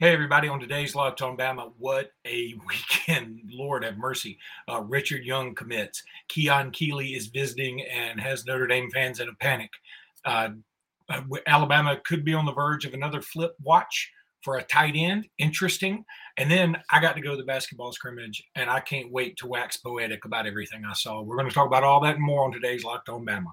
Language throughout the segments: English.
Hey, everybody, on today's Locked on Bama, what a weekend. Lord have mercy. Uh, Richard Young commits. Keon Keeley is visiting and has Notre Dame fans in a panic. Uh, Alabama could be on the verge of another flip watch for a tight end. Interesting. And then I got to go to the basketball scrimmage, and I can't wait to wax poetic about everything I saw. We're going to talk about all that and more on today's Locked on Bama.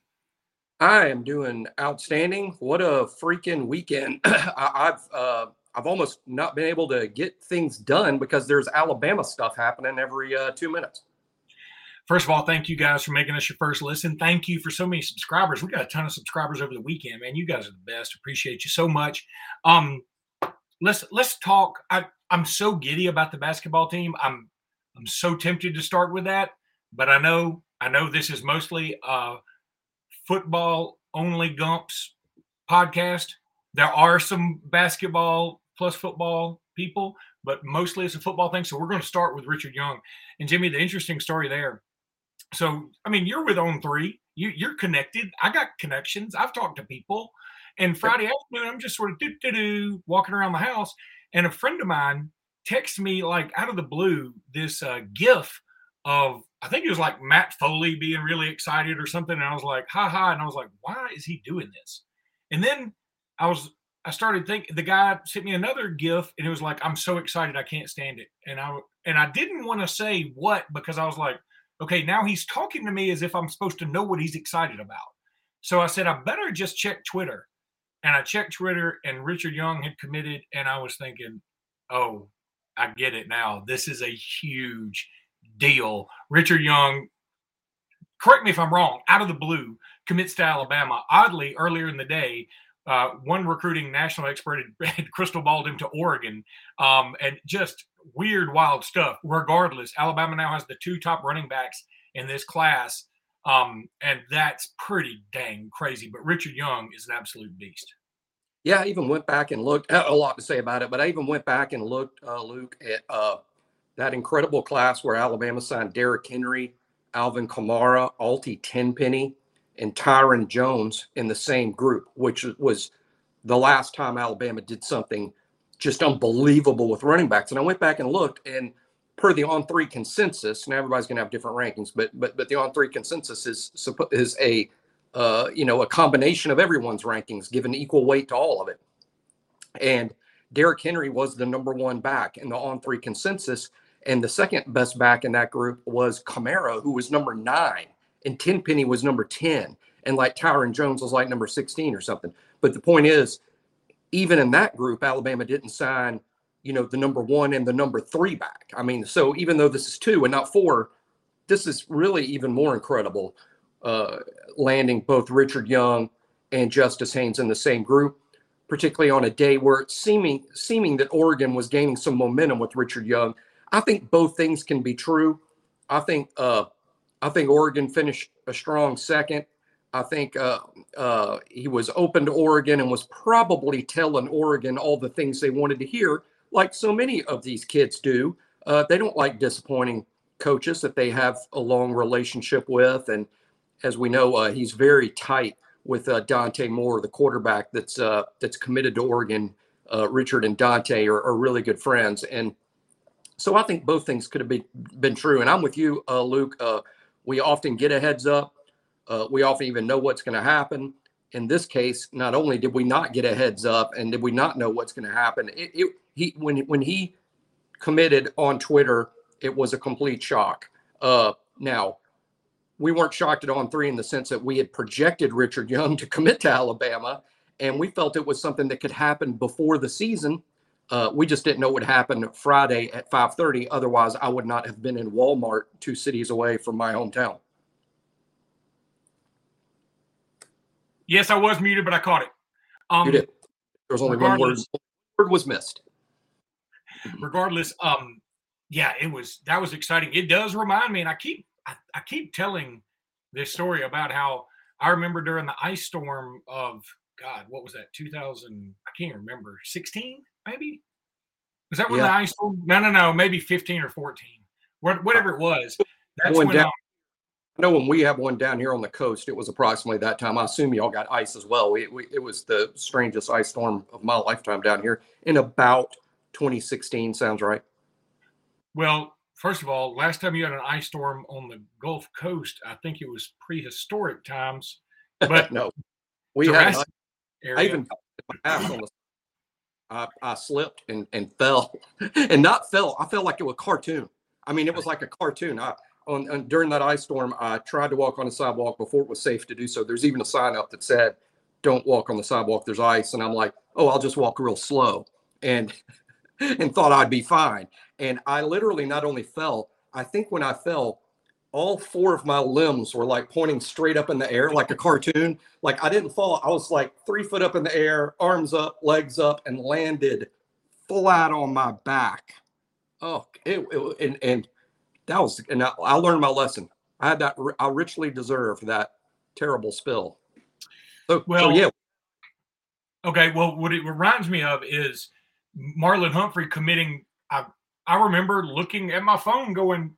I am doing outstanding. What a freaking weekend! I, have uh, I've almost not been able to get things done because there's Alabama stuff happening every uh, two minutes. First of all, thank you guys for making us your first listen. Thank you for so many subscribers. We got a ton of subscribers over the weekend, man. You guys are the best. Appreciate you so much. Um, let's let's talk. I, I'm so giddy about the basketball team. I'm I'm so tempted to start with that, but I know I know this is mostly uh football only Gumps podcast. There are some basketball plus football people, but mostly it's a football thing. So we're going to start with Richard Young. And Jimmy, the interesting story there. So, I mean, you're with On Three. You, you're connected. I got connections. I've talked to people. And Friday afternoon, I'm just sort of do do do walking around the house, and a friend of mine texts me like out of the blue this uh, GIF of I think it was like Matt Foley being really excited or something. And I was like, ha ha. And I was like, why is he doing this? And then I was, I started thinking the guy sent me another GIF and it was like, I'm so excited. I can't stand it. And I, and I didn't want to say what because I was like, okay, now he's talking to me as if I'm supposed to know what he's excited about. So I said, I better just check Twitter. And I checked Twitter and Richard Young had committed. And I was thinking, oh, I get it now. This is a huge, deal. Richard Young, correct me if I'm wrong, out of the blue commits to Alabama. Oddly, earlier in the day, uh, one recruiting national expert had crystal balled him to Oregon, um, and just weird, wild stuff. Regardless, Alabama now has the two top running backs in this class, um, and that's pretty dang crazy. But Richard Young is an absolute beast. Yeah, I even went back and looked. A lot to say about it, but I even went back and looked, uh, Luke, at uh, that incredible class where Alabama signed Derrick Henry, Alvin Kamara, Altee Tenpenny, and Tyren Jones in the same group, which was the last time Alabama did something just unbelievable with running backs. And I went back and looked, and per the on three consensus, and everybody's going to have different rankings, but but but the on three consensus is is a uh, you know a combination of everyone's rankings, given equal weight to all of it. And Derrick Henry was the number one back in the on three consensus. And the second best back in that group was Kamara, who was number nine, and Tenpenny was number 10. And like Tyren Jones was like number 16 or something. But the point is, even in that group, Alabama didn't sign, you know, the number one and the number three back. I mean, so even though this is two and not four, this is really even more incredible uh, landing both Richard Young and Justice Haynes in the same group particularly on a day where it's seeming seeming that Oregon was gaining some momentum with Richard Young. I think both things can be true. I think uh, I think Oregon finished a strong second. I think uh, uh, he was open to Oregon and was probably telling Oregon all the things they wanted to hear, like so many of these kids do. Uh, they don't like disappointing coaches that they have a long relationship with, and as we know, uh, he's very tight with uh, Dante Moore, the quarterback that's uh, that's committed to Oregon. Richard and Dante are, are, really good friends, and so I think both things could have been been true. And I'm with you, uh, Luke. Uh, we often get a heads up. Uh, we often even know what's going to happen. In this case, not only did we not get a heads up, and did we not know what's going to happen, it, it, he when when he committed on Twitter, it was a complete shock. now we weren't shocked at on three in the sense that we had projected Richard Young to commit to Alabama, and we felt it was something that could happen before the season. Uh, we just didn't know what happened Friday at 5:30. Otherwise, I would not have been in Walmart, two cities away from my hometown. Yes, I was muted, but I caught it. Um, you did. There was only one word. Word was missed. Regardless, um, yeah, it was that was exciting. It does remind me, and I keep I, I keep telling this story about how I remember during the ice storm of God, what was that? 2000? I can't remember. 16, maybe. Was that when Yeah. the ice? No, no, no. Maybe 15 or 14. What- Whatever it was. That's when. down- I know when we have one down here on the coast, it was approximately that time. I assume y'all got ice as well. We, we, it was the strangest ice storm of my lifetime down here in about 2016. Sounds right. well, first of all, last time you had an ice storm on the Gulf Coast, I think it was prehistoric times. But no, we had. Jurassic I even my on the. I, I slipped and, and fell, and not fell. I felt like it was a cartoon. I mean, it was like a cartoon. I on, on during that ice storm, I tried to walk on the sidewalk before it was safe to do so. There's even a sign up that said, "Don't walk on the sidewalk. There's ice." And I'm like, "Oh, I'll just walk real slow," and and thought I'd be fine. And I literally not only fell. I think when I fell, all four of my limbs were like pointing straight up in the air, like a cartoon. Like I didn't fall. I was like three foot up in the air, arms up, legs up, and landed flat on my back. Oh, it, it- and and that was and I, I learned my lesson. I had that. I richly deserved that terrible spill. So, so Well, yeah, Okay, well, what it reminds me of is Marlon Humphrey committing. I I remember looking at my phone, going,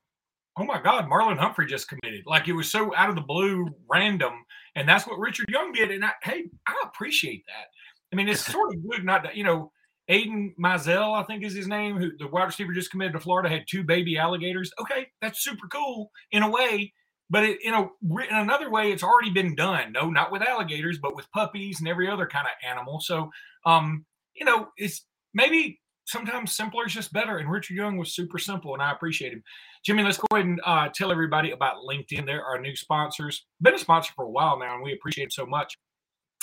"Oh my God, Marlon Humphrey just committed!" Like it was so out of the blue, random, and that's what Richard Young did. And I, hey, I appreciate that. I mean, it's sort of good not to, you know, Aidan Mizell, I think is his name, who the wide receiver just committed to Florida, had two baby alligators. Okay, that's super cool in a way, but it, in a in another way, it's already been done. No, not with alligators, but with puppies and every other kind of animal. So, um, you know, it's maybe sometimes simpler is just better. And Richard Young was super simple, and I appreciate him. Jimmy, let's go ahead and uh, tell everybody about LinkedIn. They're our new sponsors. Been a sponsor for a while now, and we appreciate it so much.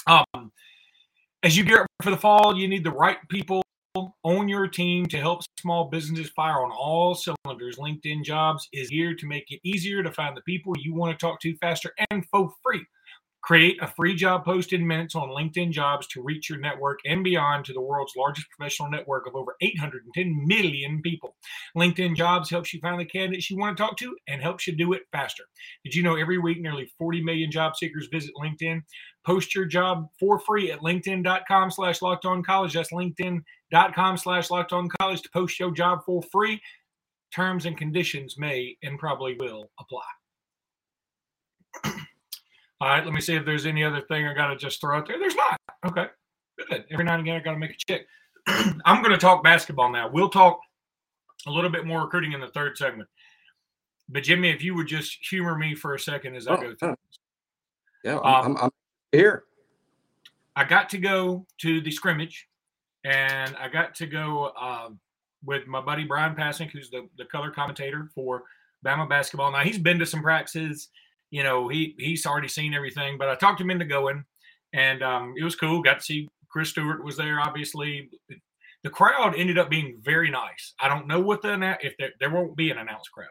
Um, as you gear up for the fall, you need the right people on your team to help small businesses fire on all cylinders. LinkedIn Jobs is here to make it easier to find the people you want to talk to faster and for free. Create a free job post in minutes on LinkedIn Jobs to reach your network and beyond to the world's largest professional network of over 810 million people. LinkedIn Jobs helps you find the candidates you want to talk to and helps you do it faster. Did you know every week nearly 40 million job seekers visit LinkedIn? Post your job for free at linkedin.com slash locked on college. That's linkedin.com slash locked on college to post your job for free. Terms and conditions may and probably will apply. All right, let me see if there's any other thing I got to just throw out there. There's not. Okay, good. Every now and again, I got to make a check. I'm going to talk basketball now. We'll talk a little bit more recruiting in the third segment. But Jimmy, if you would just humor me for a second as I Oh, go through. yeah, Um, I'm, I'm, I'm here. I got to go to the scrimmage, and I got to go um, with my buddy Bryan Passink, who's the, the color commentator for Bama basketball. Now he's been to some practices, you know, he he's already seen everything, but I talked him into going, and um, it was cool. Got to see Chris Stewart was there, obviously. The crowd ended up being very nice. I don't know what the if there, there won't be an announced crowd,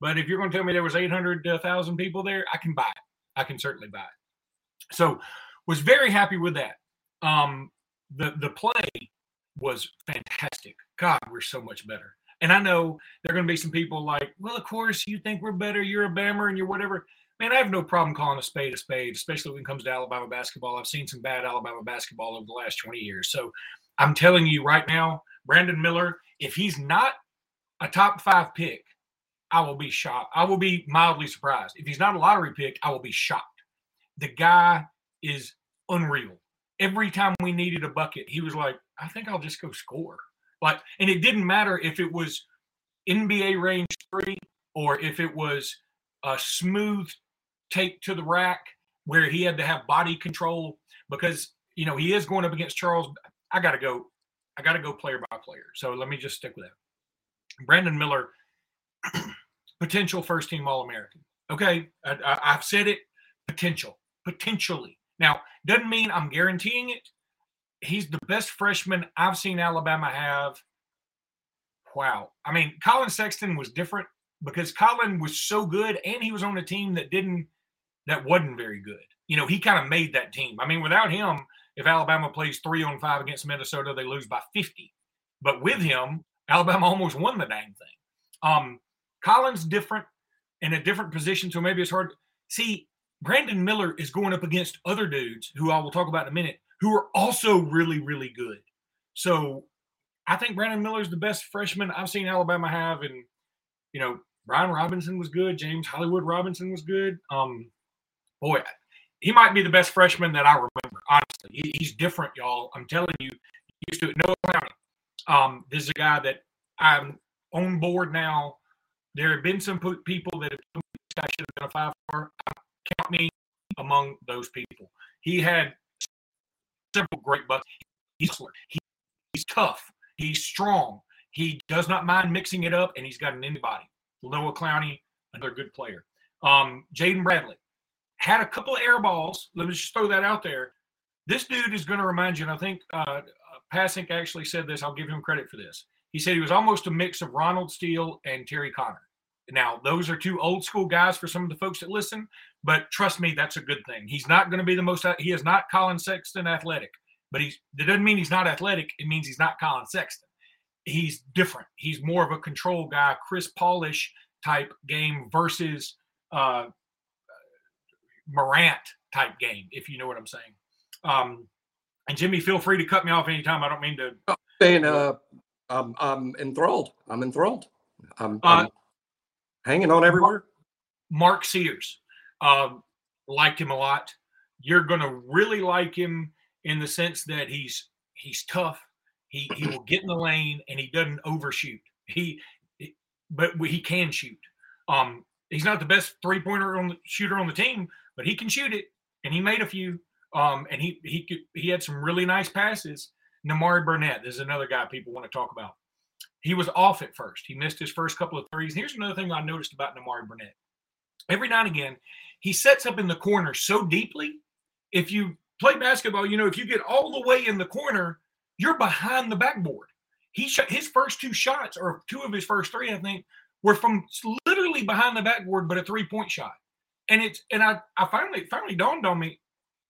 but if you're going to tell me there was 800,000 people there, I can buy it. I can certainly buy it. So was very happy with that. Um, the the play was fantastic. God, we're so much better. And I know there are going to be some people like, well, of course you think we're better. You're a Bammer and you're whatever. Man, I have no problem calling a spade a spade, especially when it comes to Alabama basketball. I've seen some bad Alabama basketball over the last 20 years. So I'm telling you right now, Brandon Miller, if he's not a top five pick, I will be shocked. I will be mildly surprised. If he's not a lottery pick, I will be shocked. The guy is unreal. Every time we needed a bucket, he was like, I think I'll just go score. Like, and it didn't matter if it was NBA range three or if it was a smooth take to the rack where he had to have body control because you know he is going up against Charles. I gotta go, I gotta go player by player. So let me just stick with that. Brandon Miller, potential first team All American. Okay, I, I've said it. Potential, potentially. Now, doesn't mean I'm guaranteeing it. He's the best freshman I've seen Alabama have. Wow. I mean, Collin Sexton was different because Collin was so good and he was on a team that didn't that wasn't very good. You know, he kind of made that team. I mean, without him, if Alabama plays three on five against Minnesota, they lose by 50. But with him, Alabama almost won the dang thing. Um, Collins different in a different position, so maybe it's hard. See, Brandon Miller is going up against other dudes who I will talk about in a minute, who are also really, really good. So I think Brandon Miller is the best freshman I've seen Alabama have, and you know, Brian Robinson was good. James Hollywood Robinson was good. Um, boy, he might be the best freshman that I remember. Honestly, he, he's different, y'all. I'm telling you. Used to Noah Clowney. Um, this is a guy that I'm on board now. There have been some people that have told me this guy should have been a five star. Count me among those people. He had several great bucks. He's he, he's tough. He's strong. He does not mind mixing it up, and he's got an anybody. Noah Clowney, another good player. Um, Jaden Bradley had a couple of air balls. Let me just throw that out there. This dude is going to remind you, and I think uh, Passink actually said this. I'll give him credit for this. He said he was almost a mix of Ronald Steele and Terry Coner. Now, those are two old school guys for some of the folks that listen, but trust me, that's a good thing. He's not going to be the most, he is not Collin Sexton athletic, but he's, that doesn't mean he's not athletic. It means he's not Collin Sexton. He's different. He's more of a control guy, Chris Paulish type game versus uh, Morant type game, if you know what I'm saying. Um, and Jimmy, feel free to cut me off anytime. I don't mean to. Saying, uh, I'm, I'm enthralled. I'm enthralled. I'm, I'm uh, hanging on everywhere. Mark Sears, um, liked him a lot. You're going to really like him in the sense that he's he's tough. He he will get in the lane and he doesn't overshoot. He, but he can shoot. Um, he's not the best three pointer on the shooter on the team, but he can shoot it, and he made a few. Um, and he he could he had some really nice passes. Nimari Burnett is another guy people want to talk about. He was off at first. He missed his first couple of threes. Here's another thing I noticed about Nimari Burnett. Every now and again, he sets up in the corner so deeply. If you play basketball, you know, if you get all the way in the corner, you're behind the backboard. He shot his first two shots, or two of his first three, I think, were from literally behind the backboard, but a three point shot. And it's and I I finally finally dawned on me,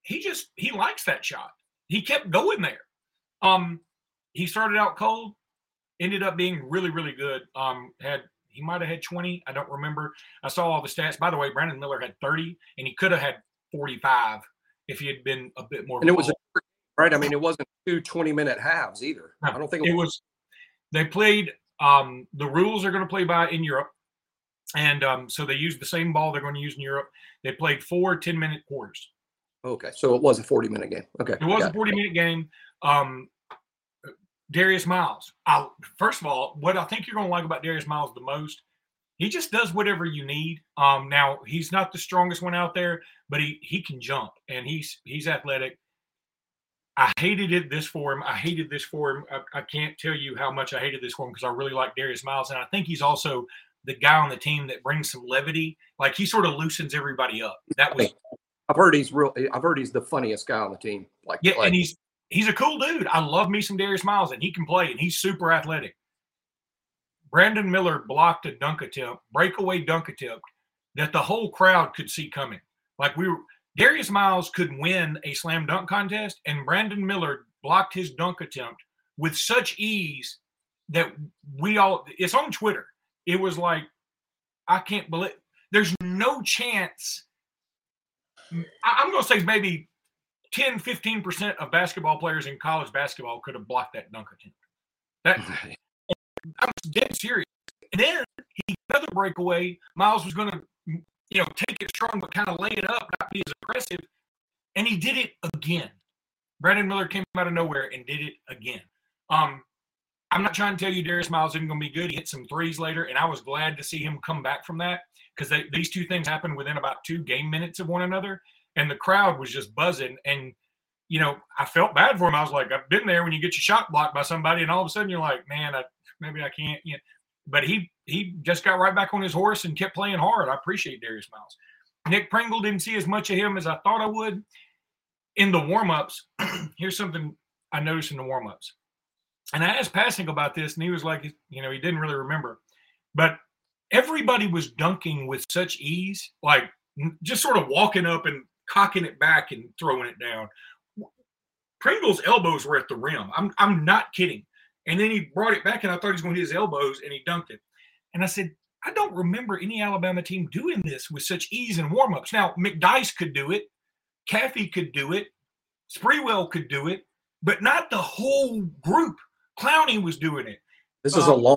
he just he likes that shot. He kept going there. Um, he started out cold, ended up being really really good. Um, had he might have had 20. I don't remember. I saw all the stats. By the way, Brandon Miller had 30, and he could have had 45 if he had been a bit more. And it was a, right. I mean, it wasn't two 20 minute halves either. No, I don't think it, it was. They played. Um, the rules are going to play by in Europe. And um, so they used the same ball they're going to use in Europe. They played four 10 minute quarters. Okay. So it was a 40 minute game. Okay. It was a 40 minute game. Um, Darius Miles. I, first of all, what I think you're going to like about Darius Miles the most, he just does whatever you need. Um, now he's not the strongest one out there, but he he can jump and he's he's athletic. I hated it this for him. I hated this for him. I, I can't tell you how much I hated this for him because I really like Darius Miles, and I think he's also the guy on the team that brings some levity. Like he sort of loosens everybody up. That was. I've heard he's real. Eh, I've heard he's the funniest guy on the team. Like yeah, like, and he's he's a cool dude. I love me some Darius Miles, and he can play, and he's super athletic. Brandon Miller blocked a dunk attempt, breakaway dunk attempt that the whole crowd could see coming. Like we were, Darius Miles could win a slam dunk contest, and Brandon Miller blocked his dunk attempt with such ease that we all. It's on Twitter it was like, I can't believe there's no chance. I'm going to say maybe 10, 15% of basketball players in college basketball could have blocked that dunk attempt. That, I'm dead serious. And then he another breakaway. Miles was going to, you know, take it strong, but kind of lay it up, not be as aggressive. And he did it again. Brandon Miller came out of nowhere and did it again. Um, I'm not trying to tell you Darius Miles isn't going to be good. He hit some threes later, and I was glad to see him come back from that because these two things happened within about two game minutes of one another, and the crowd was just buzzing. And you know, I felt bad for him. I was like, I've been there when you get your shot blocked by somebody, and all of a sudden you're like, man, I, maybe I can't. You know, but he he just got right back on his horse and kept playing hard. I appreciate Darius Miles. Nick Pringle didn't see as much of him as I thought I would in the warmups. here's something I noticed in the warmups and I asked Passink about this, and he was like, you know, he didn't really remember. But everybody was dunking with such ease, like just sort of walking up and cocking it back and throwing it down. Pringle's elbows were at the rim. I'm I'm not kidding. And then he brought it back, and I thought he was going to hit his elbows, and he dunked it. And I said, I don't remember any Alabama team doing this with such ease in warmups. Now, McDyess could do it, Caffey could do it, Sprewell could do it, but not the whole group. Clowney was doing it. This is um, a long,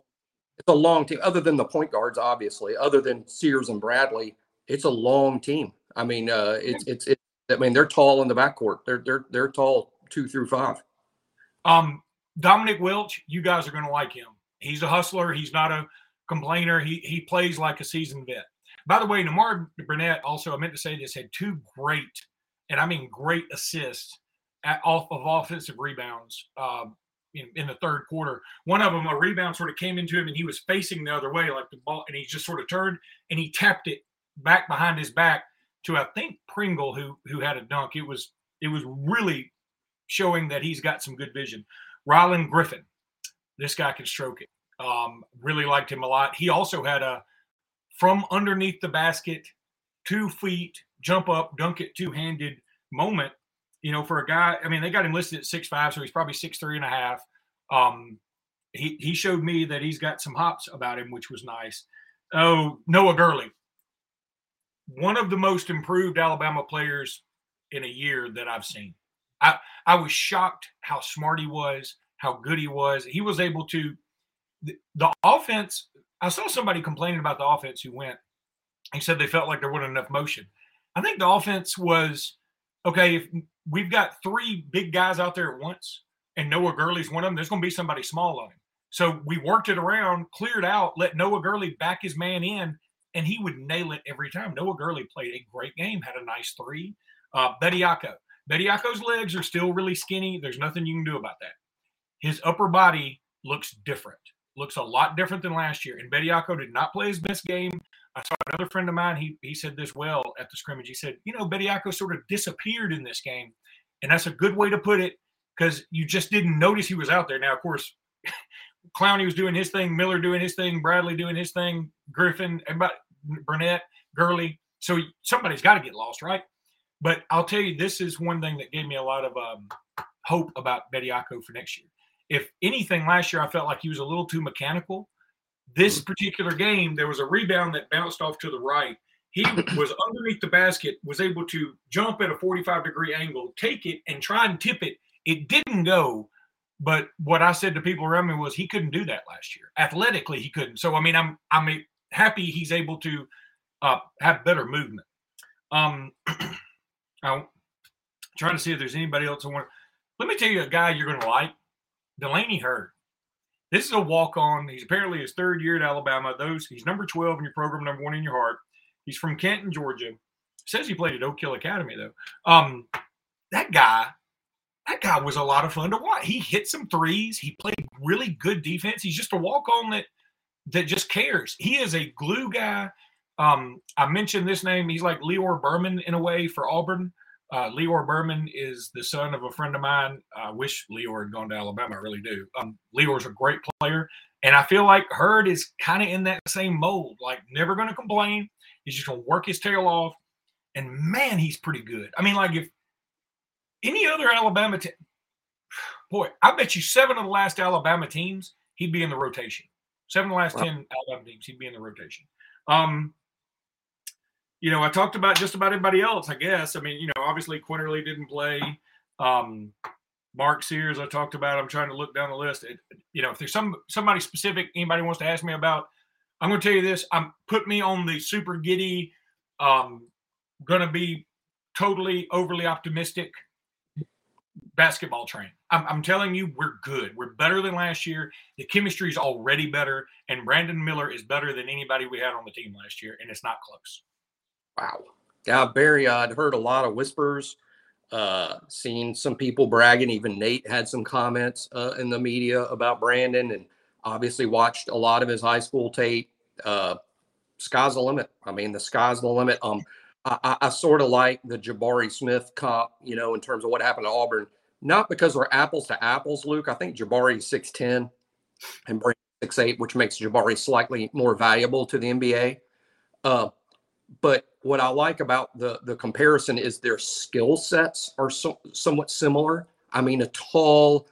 it's a long team. Other than the point guards, obviously, other than Sears and Bradley, it's a long team. I mean, uh, it's it's it, I mean, they're tall in the backcourt. They're they're they're tall two through five. Um, Dominick Welch, you guys are going to like him. He's a hustler. He's not a complainer. He he plays like a seasoned vet. By the way, Nimari Burnett also, I meant to say this, had two great, and I mean great assists at, off of offensive rebounds uh, in, the third quarter. One of them, a rebound sort of came into him and he was facing the other way, like the ball, and he just sort of turned and he tapped it back behind his back to I think Pringle who who had a dunk. It was it was really showing that he's got some good vision. Rylan Griffin, this guy can stroke it. Um, really liked him a lot. He also had a from underneath the basket, two feet, jump up, dunk it two handed moment. You know, for a guy, I mean, they got him listed at six five, so he's probably six three and a half. Um, he he showed me that he's got some hops about him, which was nice. Oh, Noah Gurley, one of the most improved Alabama players in a year that I've seen. I, I was shocked how smart he was, how good he was. He was able to, the, the offense. I saw somebody complaining about the offense who went. He said they felt like there wasn't enough motion. I think the offense was okay. If we've got three big guys out there at once, and Noah Gurley's one of them, there's going to be somebody small on him. So we worked it around, cleared out, let Noah Gurley back his man in, and he would nail it every time. Noah Gurley played a great game, had a nice three. Uh, Bediako. Bediako's legs are still really skinny. There's nothing you can do about that. His upper body looks different, looks a lot different than last year. And Bediako did not play his best game. I saw another friend of mine, he, he said this well at the scrimmage. He said, you know, Bediako sort of disappeared in this game. And that's a good way to put it because you just didn't notice he was out there. Now, of course, Clowney was doing his thing, Miller doing his thing, Bradley doing his thing, Griffin, everybody, Burnett, Gurley. So somebody's got to get lost, right? But I'll tell you, this is one thing that gave me a lot of um, hope about Bediako for next year. If anything, last year I felt like he was a little too mechanical. This particular game, there was a rebound that bounced off to the right. He was underneath the basket, was able to jump at a 45 degree angle, take it, and try and tip it. It didn't go. But what I said to people around me was he couldn't do that last year. Athletically, he couldn't. So I mean, I'm I'm happy he's able to uh, have better movement. Um, I'm trying to see if there's anybody else I want. Let me tell you a guy you're going to like, Delaney Heard. This is a walk on. He's apparently his third year at Alabama. Those he's number 12 in your program, number one in your heart. He's from Canton, Georgia. Says he played at Oak Hill Academy though. Um, that guy, that guy was a lot of fun to watch. He hit some threes. He played really good defense. He's just a walk on that that just cares. He is a glue guy. Um, I mentioned this name. He's like Lior Berman in a way for Auburn. Uh, Lior Berman is the son of a friend of mine. I wish Lior had gone to Alabama. I really do. Um, Lior's a great player. And I feel like Heard is kind of in that same mold, like never going to complain. He's just going to work his tail off. And man, he's pretty good. I mean, like if any other Alabama team, boy, I bet you seven of the last Alabama teams, he'd be in the rotation. Seven of the last wow. 10 Alabama teams, he'd be in the rotation. Um, you know, I talked about just about everybody else, I guess. I mean, you know, obviously Quinerly didn't play. Um, Mark Sears, I talked about. I'm trying to look down the list. It, you know, if there's some somebody specific anybody wants to ask me about, I'm going to tell you this. I'm put me on the super giddy, um, going to be totally overly optimistic basketball train. I'm, I'm, telling you, we're good. We're better than last year. The chemistry is already better, and Brandon Miller is better than anybody we had on the team last year, and it's not close. Wow. Yeah, Barry, I'd heard a lot of whispers, uh, seen some people bragging. Even Nate had some comments uh, in the media about Brandon, and obviously watched a lot of his high school tape. Uh, sky's the limit. I mean, the sky's the limit. Um, I, I, I sort of like the Jabari Smith comp, you know, in terms of what happened to Auburn. Not because we're apples to apples, Luke. I think Jabari six ten and Brandon six eight, which makes Jabari slightly more valuable to the NBA. Uh, but what I like about the the comparison is their skill sets are so, somewhat similar. I mean, a tall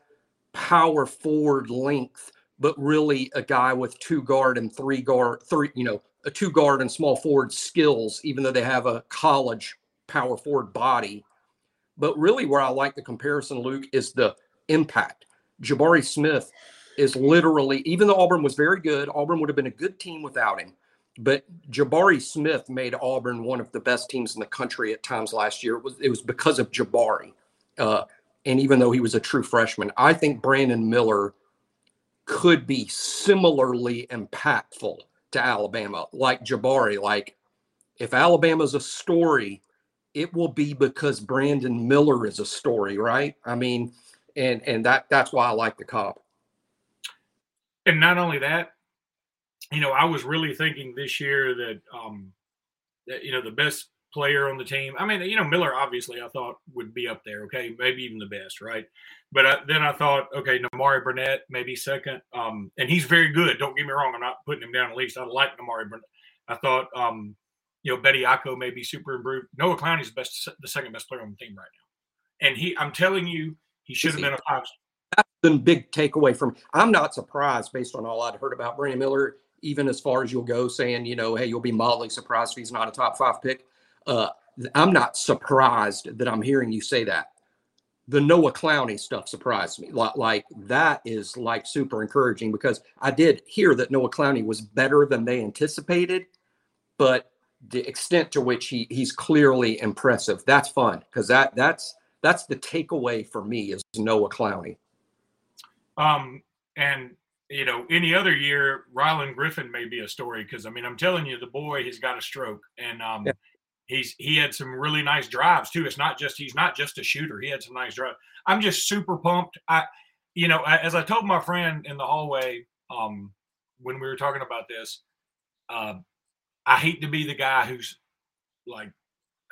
power forward length but really a guy with two guard and three guard, three, you know, a two guard and small forward skills, even though they have a college power forward body. But really, where I like the comparison, Luke, is the impact. Jabari Smith is literally, even though Auburn was very good, Auburn would have been a good team without him. But Jabari Smith made Auburn one of the best teams in the country at times last year. It was, it was because of Jabari. Uh, and even though he was a true freshman, I think Brandon Miller could be similarly impactful to Alabama, like Jabari. Like, if Alabama's a story, it will be because Brandon Miller is a story, right? I mean, and and that that's why I like the cop. And not only that, you know, I was really thinking this year that um that you know the best player on the team. I mean, you know, Miller obviously I thought would be up there, okay, maybe even the best, right? But I, then I thought, okay, Nimari Burnett maybe second, um, and he's very good. Don't get me wrong, I'm not putting him down at least. I like Nimari Burnett. I thought, um, you know, Bediako may be super improved. Noah Clowney's the best, the second best player on the team right now, and he, I'm telling you, he should have been a five. That's the big takeaway from. I'm not surprised based on all I'd heard about Brandon Miller, even as far as you'll go, saying, you know, hey, you'll be mildly surprised if he's not a top five pick. Uh, I'm not surprised that I'm hearing you say that. The Noah Clowney stuff surprised me. Like, like that is like super encouraging because I did hear that Noah Clowney was better than they anticipated, but the extent to which he he's clearly impressive, that's fun because that that's that's the takeaway for me is Noah Clowney. Um, and you know, any other year, Rylan Griffin may be a story because I mean, I'm telling you, the boy he's got a stroke, and um, yeah he's he had some really nice drives too. It's not just he's not just a shooter. He had some nice drives. I'm just super pumped. I, you know, as I told my friend in the hallway um, when we were talking about this, uh, I hate to be the guy who's like,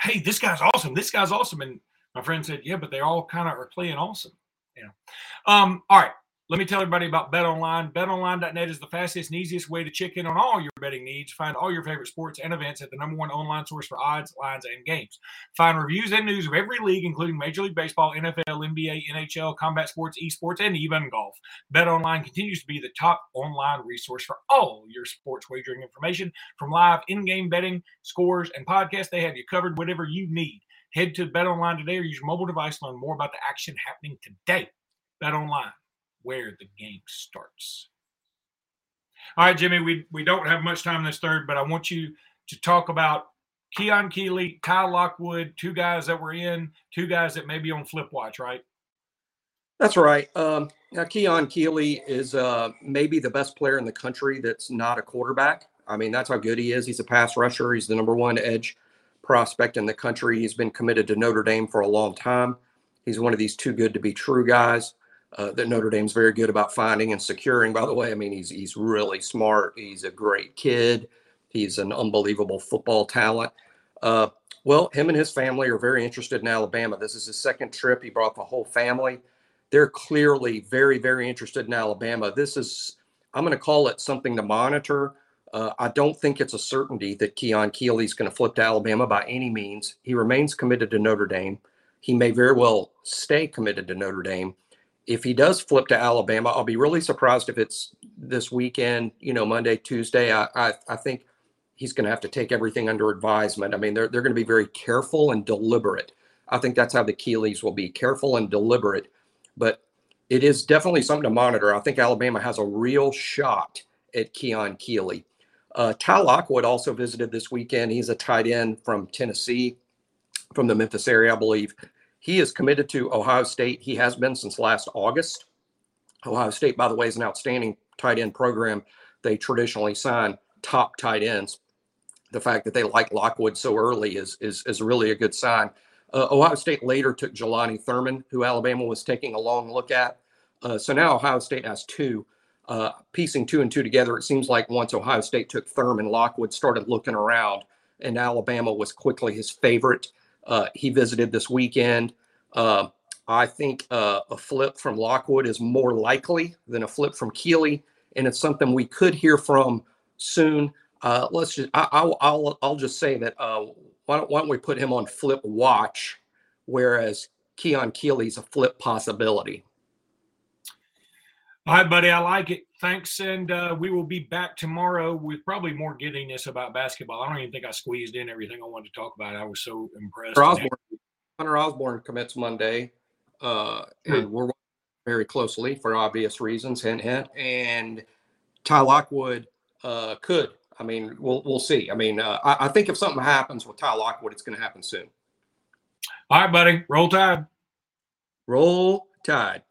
"Hey, this guy's awesome. This guy's awesome," and my friend said, "Yeah, but they all kind of are playing awesome." You know. Um, all right. Let me tell everybody about BetOnline. BetOnline.net is the fastest and easiest way to check in on all your betting needs. Find all your favorite sports and events at the number one online source for odds, lines, and games. Find reviews and news of every league, including Major League Baseball, NFL, NBA, NHL, combat sports, esports, and even golf. BetOnline continues to be the top online resource for all your sports wagering information, from live in-game betting, scores, and podcasts. They have you covered whatever you need. Head to BetOnline today or use your mobile device to learn more about the action happening today. BetOnline where the game starts. All right, Jimmy, we, we don't have much time this third, but I want you to talk about Keon Keeley, Kyle Lockwood, two guys that were in, two guys that may be on flip watch, right? That's right. Um, now, Keon Keeley is uh, maybe the best player in the country that's not a quarterback. I mean, that's how good he is. He's a pass rusher. He's the number one edge prospect in the country. He's been committed to Notre Dame for a long time. He's one of these too good to be true guys uh, that Notre Dame's very good about finding and securing. By the way, I mean he's he's really smart. He's a great kid. He's an unbelievable football talent. Uh, well, him and his family are very interested in Alabama. This is his second trip. He brought the whole family. They're clearly very, very interested in Alabama. This is, I'm going to call it something to monitor. Uh, I don't think it's a certainty that Keon Keeley's going to flip to Alabama by any means. He remains committed to Notre Dame. He may very well stay committed to Notre Dame if he does flip to Alabama, I'll be really surprised if it's this weekend, you know, Monday, Tuesday. I, I, I think he's going to have to take everything under advisement. I mean, they're, they're going to be very careful and deliberate. I think that's how the Keeleys will be careful and deliberate. But it is definitely something to monitor. I think Alabama has a real shot at Keon Keeley. Uh, Ty Lockwood also visited this weekend. He's a tight end from Tennessee, from the Memphis area, I believe. He is committed to Ohio State. He has been since last August. Ohio State, by the way, is an outstanding tight end program. They traditionally sign top tight ends. The fact that they like Lockwood so early is is, is really a good sign. Uh, Ohio State later took Jelani Thurman, who Alabama was taking a long look at. Uh, so now Ohio State has two. Uh, piecing two and two together, it seems like once Ohio State took Thurman, Lockwood started looking around, and Alabama was quickly his favorite. Uh, he visited this weekend. Uh, I think uh, a flip from Lockwood is more likely than a flip from Keeley, and it's something we could hear from soon. Uh, let's just I, will I'll I'll just say that uh, why don't why don't we put him on flip watch, whereas Keon Keeley's a flip possibility. All right, buddy, I like it. Thanks, and uh, we will be back tomorrow with probably more giddiness about basketball. I don't even think I squeezed in everything I wanted to talk about. I was so impressed. Hunter Osborne, Hunter Osborne commits Monday, uh, Hmm. and we're very closely for obvious reasons. Hint, hint. And Ty Lockwood uh, could. I mean, we'll we'll see. I mean, uh, I, I think if something happens with Ty Lockwood, it's going to happen soon. All right, buddy. Roll Tide. Roll Tide.